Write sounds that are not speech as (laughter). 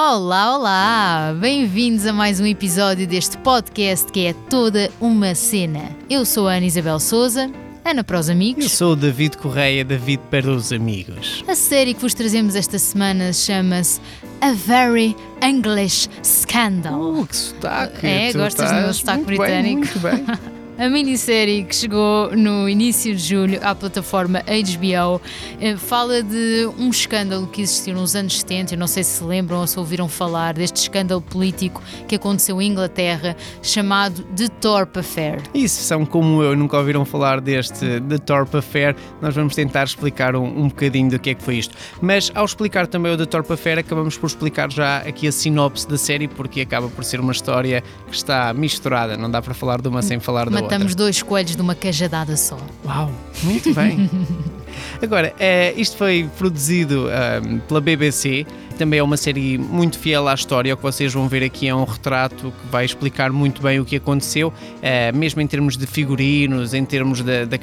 Olá, olá! Bem-vindos a mais um episódio deste podcast que é toda uma cena. Eu sou a Ana Isabel Souza, Ana para os amigos. Eu sou o David Correia, David para os amigos. A série que vos trazemos esta semana chama-se A Very English Scandal. Oh, que sotaque! É, gostas do meu sotaque muito britânico? Bem, muito bem. (laughs) A minissérie que chegou no início de julho à plataforma HBO eh, fala de um escândalo que existiu nos anos 70. Eu não sei se lembram ou se ouviram falar deste escândalo político que aconteceu em Inglaterra, chamado The Torp Affair. E se são como eu, nunca ouviram falar deste The Torp Affair, nós vamos tentar explicar um, um bocadinho do que é que foi isto. Mas ao explicar também o The Torp Affair, acabamos por explicar já aqui a sinopse da série, porque acaba por ser uma história que está misturada. Não dá para falar de uma sem falar da Matamos outra. dois coelhos de uma cajadada só. Uau, muito bem. (laughs) Agora, eh, isto foi produzido pela BBC, também é uma série muito fiel à história. O que vocês vão ver aqui é um retrato que vai explicar muito bem o que aconteceu, eh, mesmo em termos de figurinos, em termos da, da